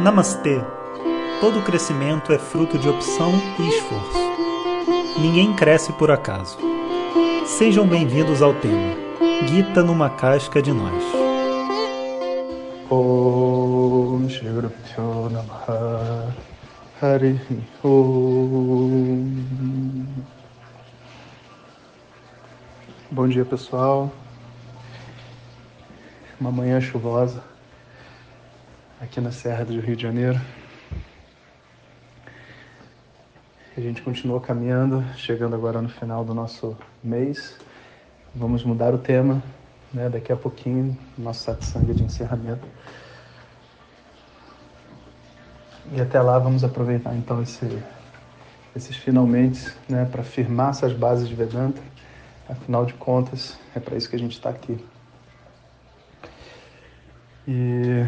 Namastê! Todo crescimento é fruto de opção e esforço. Ninguém cresce por acaso. Sejam bem-vindos ao tema Gita numa casca de nós. Bom dia pessoal. Uma manhã chuvosa aqui na Serra do Rio de Janeiro. A gente continua caminhando, chegando agora no final do nosso mês. Vamos mudar o tema, né? Daqui a pouquinho, nosso satsang de encerramento. E até lá vamos aproveitar então esse, esses finalmente, né, para firmar essas bases de Vedanta. Afinal de contas, é para isso que a gente está aqui. E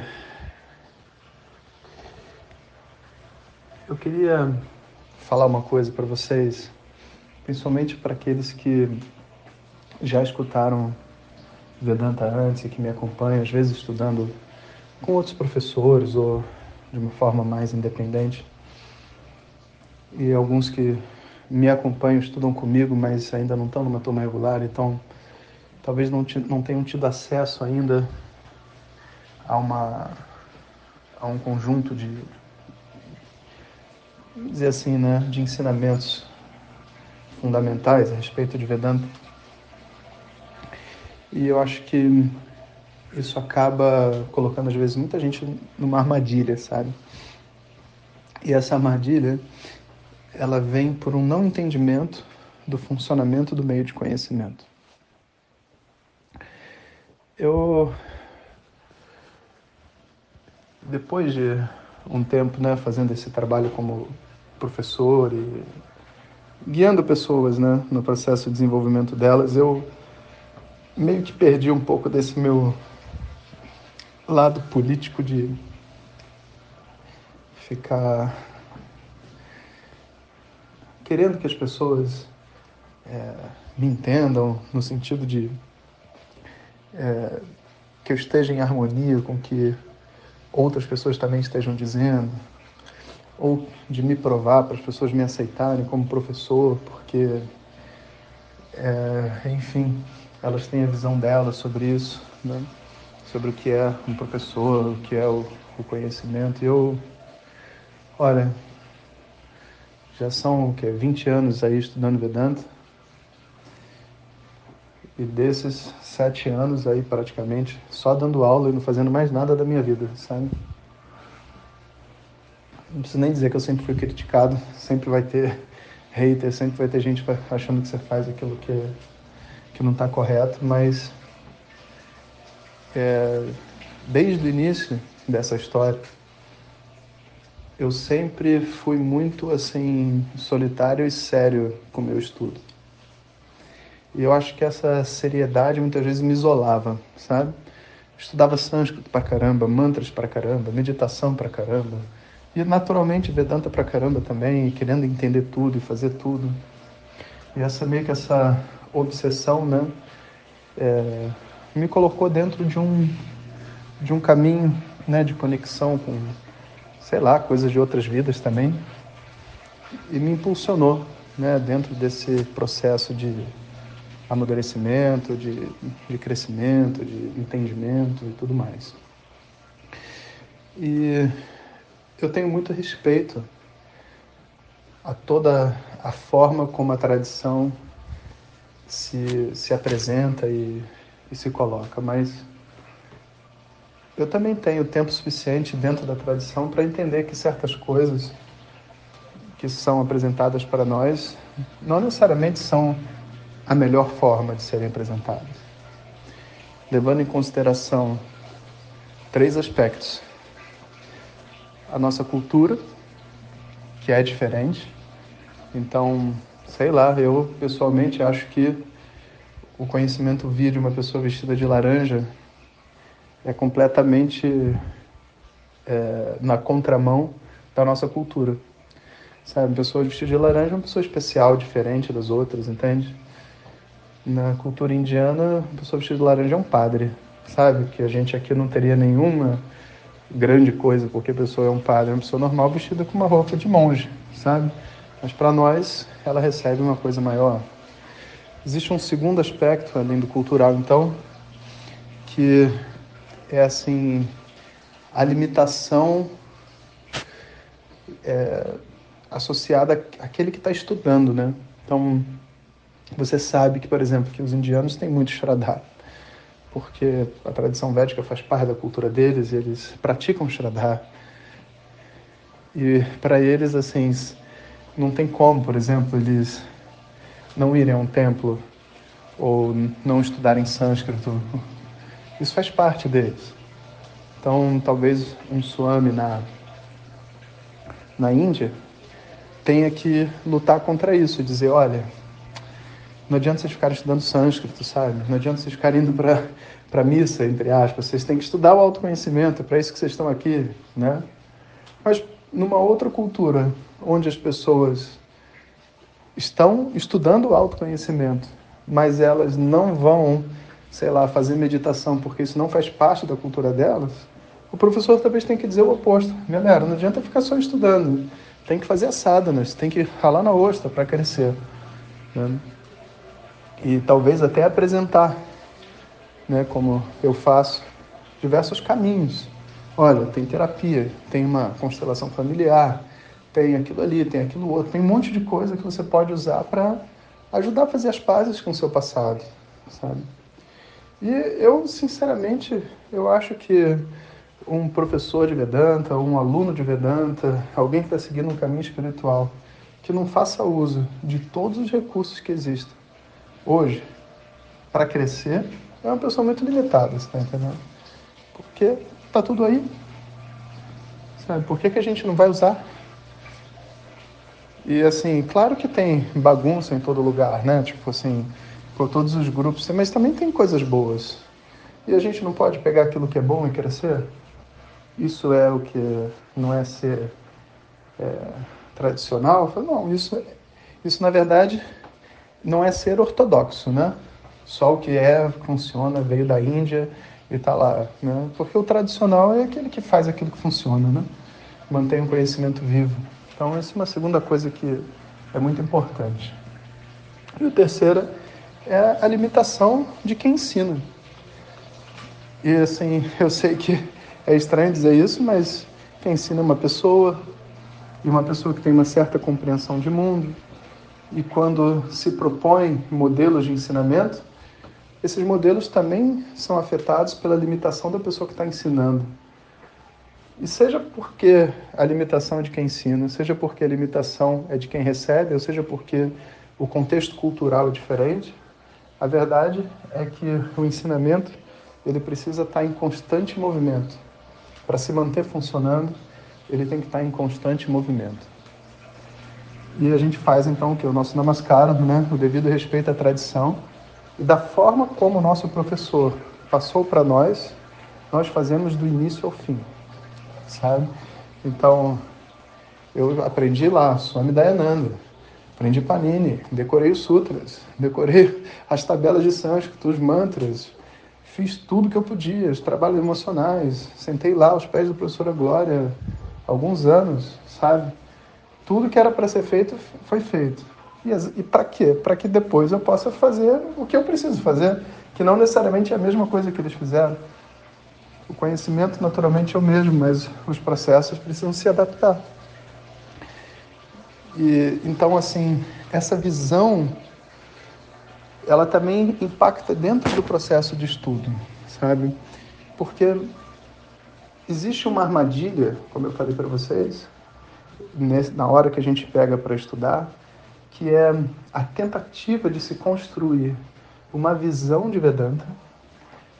eu queria falar uma coisa para vocês, principalmente para aqueles que já escutaram Vedanta antes e que me acompanham, às vezes estudando com outros professores ou de uma forma mais independente. E alguns que me acompanham, estudam comigo, mas ainda não estão numa turma regular, então talvez não, não tenham tido acesso ainda a, uma, a um conjunto de, dizer assim, né, de ensinamentos fundamentais a respeito de Vedanta. E eu acho que isso acaba colocando às vezes muita gente numa armadilha, sabe? E essa armadilha, ela vem por um não entendimento do funcionamento do meio de conhecimento. Eu depois de um tempo, né, fazendo esse trabalho como professor e guiando pessoas, né, no processo de desenvolvimento delas, eu meio que perdi um pouco desse meu lado político de ficar querendo que as pessoas é, me entendam no sentido de é, que eu esteja em harmonia com que outras pessoas também estejam dizendo, ou de me provar para as pessoas me aceitarem como professor, porque, é, enfim, elas têm a visão delas sobre isso, né? sobre o que é um professor, o que é o, o conhecimento. E eu, olha, já são o que, 20 anos aí estudando Vedanta, e desses sete anos aí, praticamente, só dando aula e não fazendo mais nada da minha vida, sabe? Não preciso nem dizer que eu sempre fui criticado, sempre vai ter hater, sempre vai ter gente achando que você faz aquilo que, que não está correto, mas é, desde o início dessa história, eu sempre fui muito assim solitário e sério com o meu estudo. E eu acho que essa seriedade muitas vezes me isolava, sabe? Estudava sânscrito pra caramba, mantras pra caramba, meditação pra caramba. E naturalmente Vedanta pra caramba também, querendo entender tudo e fazer tudo. E essa meio que essa obsessão, né? É, me colocou dentro de um, de um caminho né, de conexão com, sei lá, coisas de outras vidas também. E me impulsionou né, dentro desse processo de amadurecimento, de, de crescimento, de entendimento e tudo mais. E eu tenho muito respeito a toda a forma como a tradição se, se apresenta e, e se coloca, mas eu também tenho tempo suficiente dentro da tradição para entender que certas coisas que são apresentadas para nós não necessariamente são a melhor forma de serem apresentadas. Levando em consideração três aspectos: a nossa cultura, que é diferente. Então, sei lá, eu pessoalmente acho que o conhecimento vir de uma pessoa vestida de laranja é completamente é, na contramão da nossa cultura. Sabe, uma pessoa vestida de laranja é uma pessoa especial, diferente das outras, entende? Na cultura indiana, a pessoa vestida de laranja é um padre, sabe? Que a gente aqui não teria nenhuma grande coisa porque a pessoa é um padre, é uma pessoa normal vestida com uma roupa de monge, sabe? Mas para nós, ela recebe uma coisa maior. Existe um segundo aspecto, além do cultural, então, que é assim a limitação é, associada àquele que está estudando, né? Então, você sabe que, por exemplo, que os indianos têm muito Shraddha, porque a tradição védica faz parte da cultura deles e eles praticam Shraddha. E para eles, assim, não tem como, por exemplo, eles não irem a um templo ou não estudarem sânscrito. Isso faz parte deles. Então, talvez um Swami na, na Índia tenha que lutar contra isso, e dizer, olha, não adianta vocês ficarem estudando sânscrito, sabe? Não adianta vocês ficarem indo para para missa, entre aspas. Vocês têm que estudar o autoconhecimento, é para isso que vocês estão aqui, né? Mas numa outra cultura, onde as pessoas estão estudando o autoconhecimento, mas elas não vão, sei lá, fazer meditação porque isso não faz parte da cultura delas, o professor talvez tenha que dizer o oposto. Galera, não adianta ficar só estudando. Tem que fazer assada, né? Tem que ralar na ostra para crescer. Né? E talvez até apresentar, né, como eu faço, diversos caminhos. Olha, tem terapia, tem uma constelação familiar, tem aquilo ali, tem aquilo outro, tem um monte de coisa que você pode usar para ajudar a fazer as pazes com o seu passado, sabe? E eu, sinceramente, eu acho que um professor de Vedanta, um aluno de Vedanta, alguém que está seguindo um caminho espiritual, que não faça uso de todos os recursos que existem hoje, para crescer, é uma pessoa muito limitada, você está entendendo? Porque está tudo aí. Sabe? Por que, que a gente não vai usar? E assim, claro que tem bagunça em todo lugar, né? Tipo assim, por todos os grupos, mas também tem coisas boas. E a gente não pode pegar aquilo que é bom e crescer? Isso é o que não é ser é, tradicional? Falo, não, isso, isso na verdade não é ser ortodoxo, né? Só o que é, funciona, veio da Índia e está lá, né? Porque o tradicional é aquele que faz aquilo que funciona, né? Mantém o conhecimento vivo. Então, essa é uma segunda coisa que é muito importante. E o terceiro é a limitação de quem ensina. E assim, eu sei que é estranho dizer isso, mas quem ensina é uma pessoa, e uma pessoa que tem uma certa compreensão de mundo, e quando se propõe modelos de ensinamento, esses modelos também são afetados pela limitação da pessoa que está ensinando. E seja porque a limitação é de quem ensina, seja porque a limitação é de quem recebe, ou seja porque o contexto cultural é diferente, a verdade é que o ensinamento ele precisa estar em constante movimento. Para se manter funcionando, ele tem que estar em constante movimento. E a gente faz então o que? O nosso namaskara, né? o devido respeito à tradição. E da forma como o nosso professor passou para nós, nós fazemos do início ao fim, sabe? Então, eu aprendi lá, Swami Dayananda, aprendi Panini, decorei os sutras, decorei as tabelas de sânscrito, os mantras, fiz tudo que eu podia, os trabalhos emocionais, sentei lá aos pés do professor Glória alguns anos, sabe? Tudo que era para ser feito foi feito. E, e para quê? Para que depois eu possa fazer o que eu preciso fazer, que não necessariamente é a mesma coisa que eles fizeram. O conhecimento naturalmente é o mesmo, mas os processos precisam se adaptar. E então assim, essa visão ela também impacta dentro do processo de estudo, sabe? Porque existe uma armadilha, como eu falei para vocês, na hora que a gente pega para estudar, que é a tentativa de se construir uma visão de Vedanta.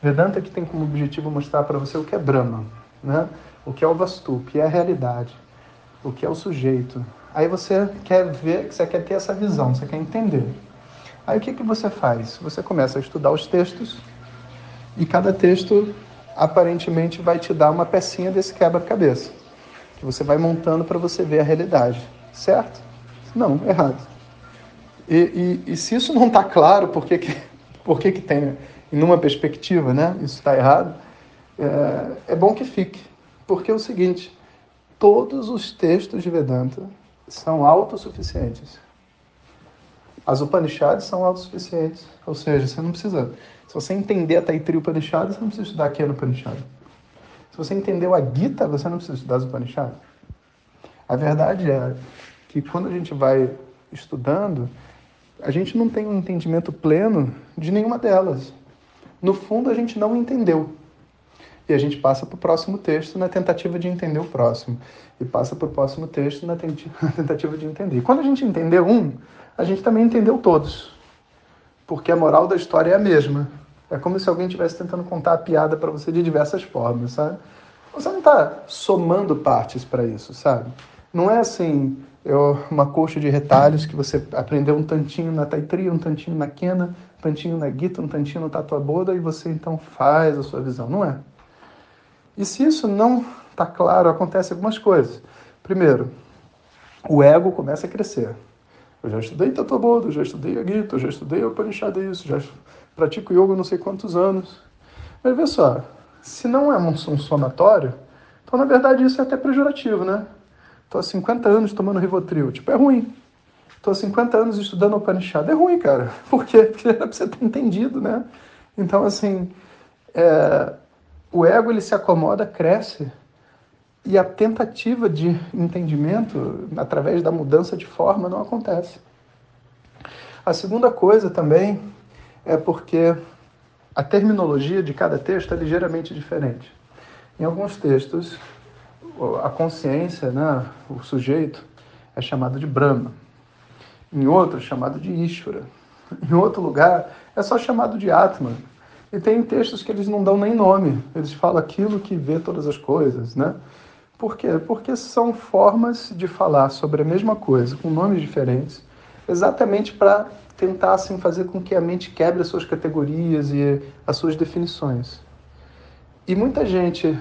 Vedanta que tem como objetivo mostrar para você o que é Brahma, né? o que é o Vastu, o que é a realidade, o que é o sujeito. Aí você quer ver, você quer ter essa visão, você quer entender. Aí o que, que você faz? Você começa a estudar os textos e cada texto aparentemente vai te dar uma pecinha desse quebra-cabeça que você vai montando para você ver a realidade, certo? Não, errado. E, e, e se isso não está claro, por que, que, por que, que tem, em uma perspectiva, né? Isso está errado, é, é bom que fique. Porque é o seguinte, todos os textos de Vedanta são autossuficientes. As Upanishads são autossuficientes, ou seja, você não precisa. Se você entender a Taitri Upanishad, você não precisa estudar aqui no Upanishad. Se você entendeu a Gita, você não precisa estudar as Upanishads. A verdade é que quando a gente vai estudando, a gente não tem um entendimento pleno de nenhuma delas. No fundo, a gente não entendeu. E a gente passa para o próximo texto na tentativa de entender o próximo. E passa para o próximo texto na tentativa de entender. E quando a gente entendeu um, a gente também entendeu todos. Porque a moral da história é a mesma. É como se alguém estivesse tentando contar a piada para você de diversas formas, sabe? Você não está somando partes para isso, sabe? Não é assim, eu, uma coxa de retalhos que você aprendeu um tantinho na Taitri, um tantinho na Kena, um tantinho na Gita, um tantinho no Tatuaboda e você então faz a sua visão. Não é. E se isso não está claro, acontece algumas coisas. Primeiro, o ego começa a crescer. Eu já estudei Tatuaboda, já estudei a Gita, já estudei o Upanishad isso, já pratico yoga não sei quantos anos. Mas vê só, se não é um, somatório, então na verdade isso é até pejorativo, né? Estou há 50 anos tomando Rivotril. Tipo, é ruim. Estou há 50 anos estudando Upanishad. É ruim, cara. Por quê? Porque era pra você ter entendido, né? Então, assim, é, o ego ele se acomoda, cresce, e a tentativa de entendimento através da mudança de forma não acontece. A segunda coisa também é porque a terminologia de cada texto é ligeiramente diferente. Em alguns textos, a consciência, né, o sujeito, é chamado de Brahma. Em outro, chamado de Ishvara. Em outro lugar, é só chamado de Atman. E tem textos que eles não dão nem nome. Eles falam aquilo que vê todas as coisas, né? Por quê? Porque são formas de falar sobre a mesma coisa, com nomes diferentes, exatamente para tentar assim, fazer com que a mente quebre as suas categorias e as suas definições. E muita gente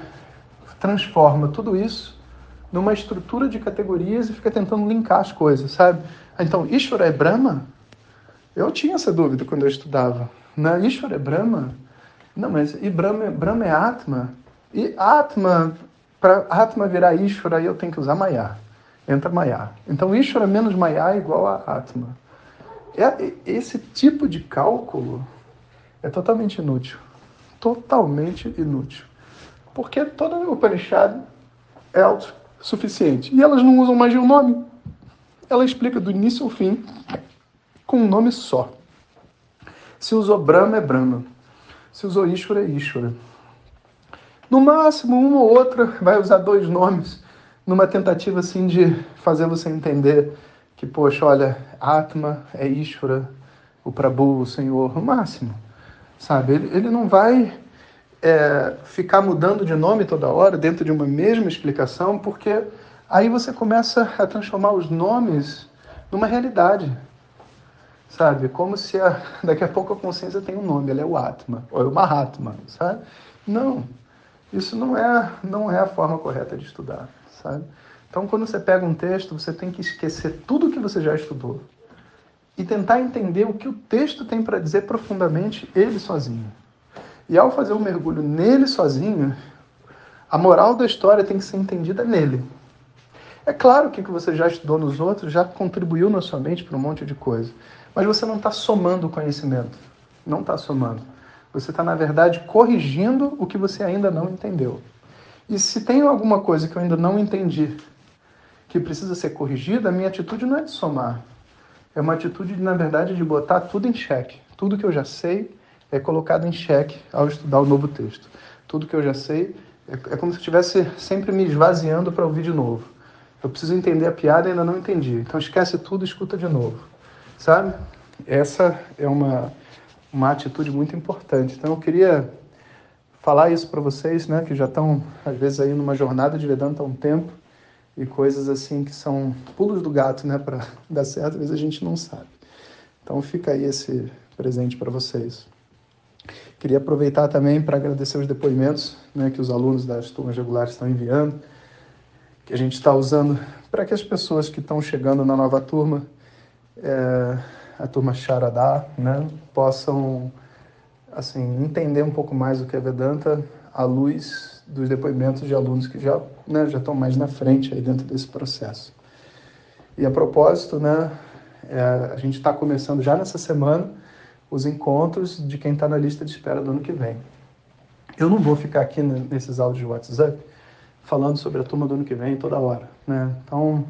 transforma tudo isso numa estrutura de categorias e fica tentando linkar as coisas, sabe? Então, Ishvara é Brahma? Eu tinha essa dúvida quando eu estudava. Né? Ishvara é Brahma? Não, mas e Brahma, Brahma é Atma? E Atma, para Atma virar Ishvara, eu tenho que usar Maya. Entra Maya. Então, Ishvara menos Maya é igual a Atma. É, esse tipo de cálculo é totalmente inútil. Totalmente inútil. Porque toda Upanishad é autossuficiente. E elas não usam mais de um nome. Ela explica do início ao fim com um nome só. Se usou Brahma, é Brahma. Se usou Ishvara, é Ishvara. No máximo, uma ou outra vai usar dois nomes numa tentativa assim de fazer você entender que, poxa, olha, Atma é Ishvara, o Prabhu, o Senhor, no máximo. Sabe? Ele, ele não vai é, ficar mudando de nome toda hora dentro de uma mesma explicação, porque aí você começa a transformar os nomes numa realidade. Sabe? Como se a, daqui a pouco a consciência tem um nome, ela é o Atma, ou é o Mahatma, sabe? Não. Isso não é, não é a forma correta de estudar, sabe? Então, quando você pega um texto, você tem que esquecer tudo que você já estudou e tentar entender o que o texto tem para dizer profundamente ele sozinho. E ao fazer um mergulho nele sozinho, a moral da história tem que ser entendida nele. É claro que o que você já estudou nos outros já contribuiu na sua mente para um monte de coisa, mas você não está somando o conhecimento. Não está somando. Você está, na verdade, corrigindo o que você ainda não entendeu. E se tem alguma coisa que eu ainda não entendi, que precisa ser corrigida, a minha atitude não é de somar. É uma atitude, na verdade, de botar tudo em xeque. Tudo que eu já sei, é colocado em xeque ao estudar o novo texto. Tudo que eu já sei é, é como se eu estivesse sempre me esvaziando para ouvir de novo. Eu preciso entender a piada e ainda não entendi. Então esquece tudo e escuta de novo. Sabe? Essa é uma, uma atitude muito importante. Então eu queria falar isso para vocês, né, que já estão às vezes aí numa jornada de Vedanta há um tempo e coisas assim que são pulos do gato, né, para dar certo, às vezes a gente não sabe. Então fica aí esse presente para vocês. Queria aproveitar também para agradecer os depoimentos né, que os alunos das turmas regulares estão enviando, que a gente está usando para que as pessoas que estão chegando na nova turma, é, a turma Sharadá, né, possam assim, entender um pouco mais o que é Vedanta à luz dos depoimentos de alunos que já, né, já estão mais na frente aí dentro desse processo. E a propósito, né, é, a gente está começando já nessa semana os encontros de quem está na lista de espera do ano que vem. Eu não vou ficar aqui nesses áudios de WhatsApp falando sobre a turma do ano que vem toda hora, né? Então,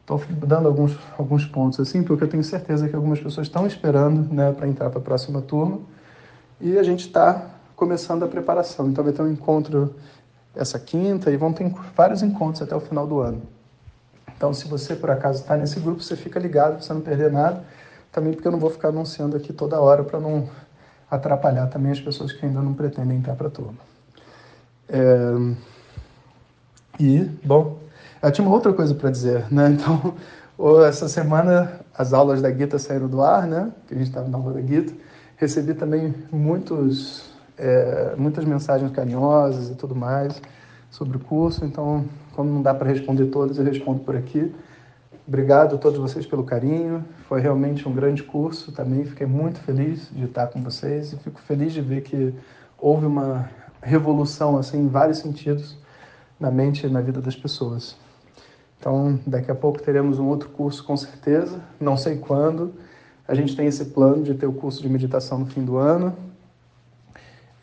estou dando alguns, alguns pontos assim, porque eu tenho certeza que algumas pessoas estão esperando né, para entrar para a próxima turma e a gente está começando a preparação. Então, vai ter um encontro essa quinta e vão ter vários encontros até o final do ano. Então, se você por acaso está nesse grupo, você fica ligado para você não perder nada. Também porque eu não vou ficar anunciando aqui toda hora para não atrapalhar também as pessoas que ainda não pretendem entrar para a turma. É... E, bom, eu tinha uma outra coisa para dizer, né? Então, essa semana as aulas da Gita saíram do ar, né? Que a gente estava na aula da Gita. Recebi também muitos, é, muitas mensagens carinhosas e tudo mais sobre o curso, então, como não dá para responder todas, eu respondo por aqui. Obrigado a todos vocês pelo carinho. Foi realmente um grande curso também. Fiquei muito feliz de estar com vocês e fico feliz de ver que houve uma revolução assim em vários sentidos na mente e na vida das pessoas. Então, daqui a pouco teremos um outro curso com certeza, não sei quando. A gente tem esse plano de ter o curso de meditação no fim do ano,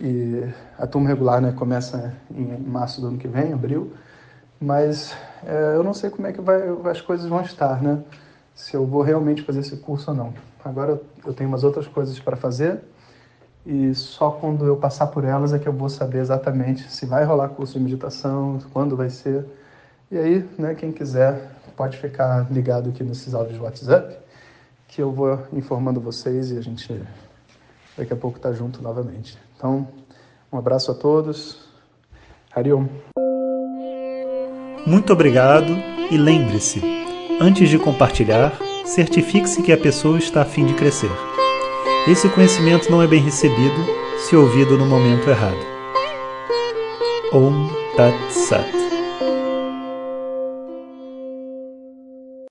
e a turma regular né, começa em março do ano que vem, abril. Mas é, eu não sei como é que vai, as coisas vão estar, né? Se eu vou realmente fazer esse curso ou não. Agora eu tenho umas outras coisas para fazer e só quando eu passar por elas é que eu vou saber exatamente se vai rolar curso de meditação, quando vai ser. E aí, né, quem quiser pode ficar ligado aqui nesses áudios de WhatsApp, que eu vou informando vocês e a gente daqui a pouco tá junto novamente. Então, um abraço a todos. Hariom. Muito obrigado e lembre-se, antes de compartilhar, certifique-se que a pessoa está a fim de crescer. Esse conhecimento não é bem recebido se ouvido no momento errado. Om Tat Sat.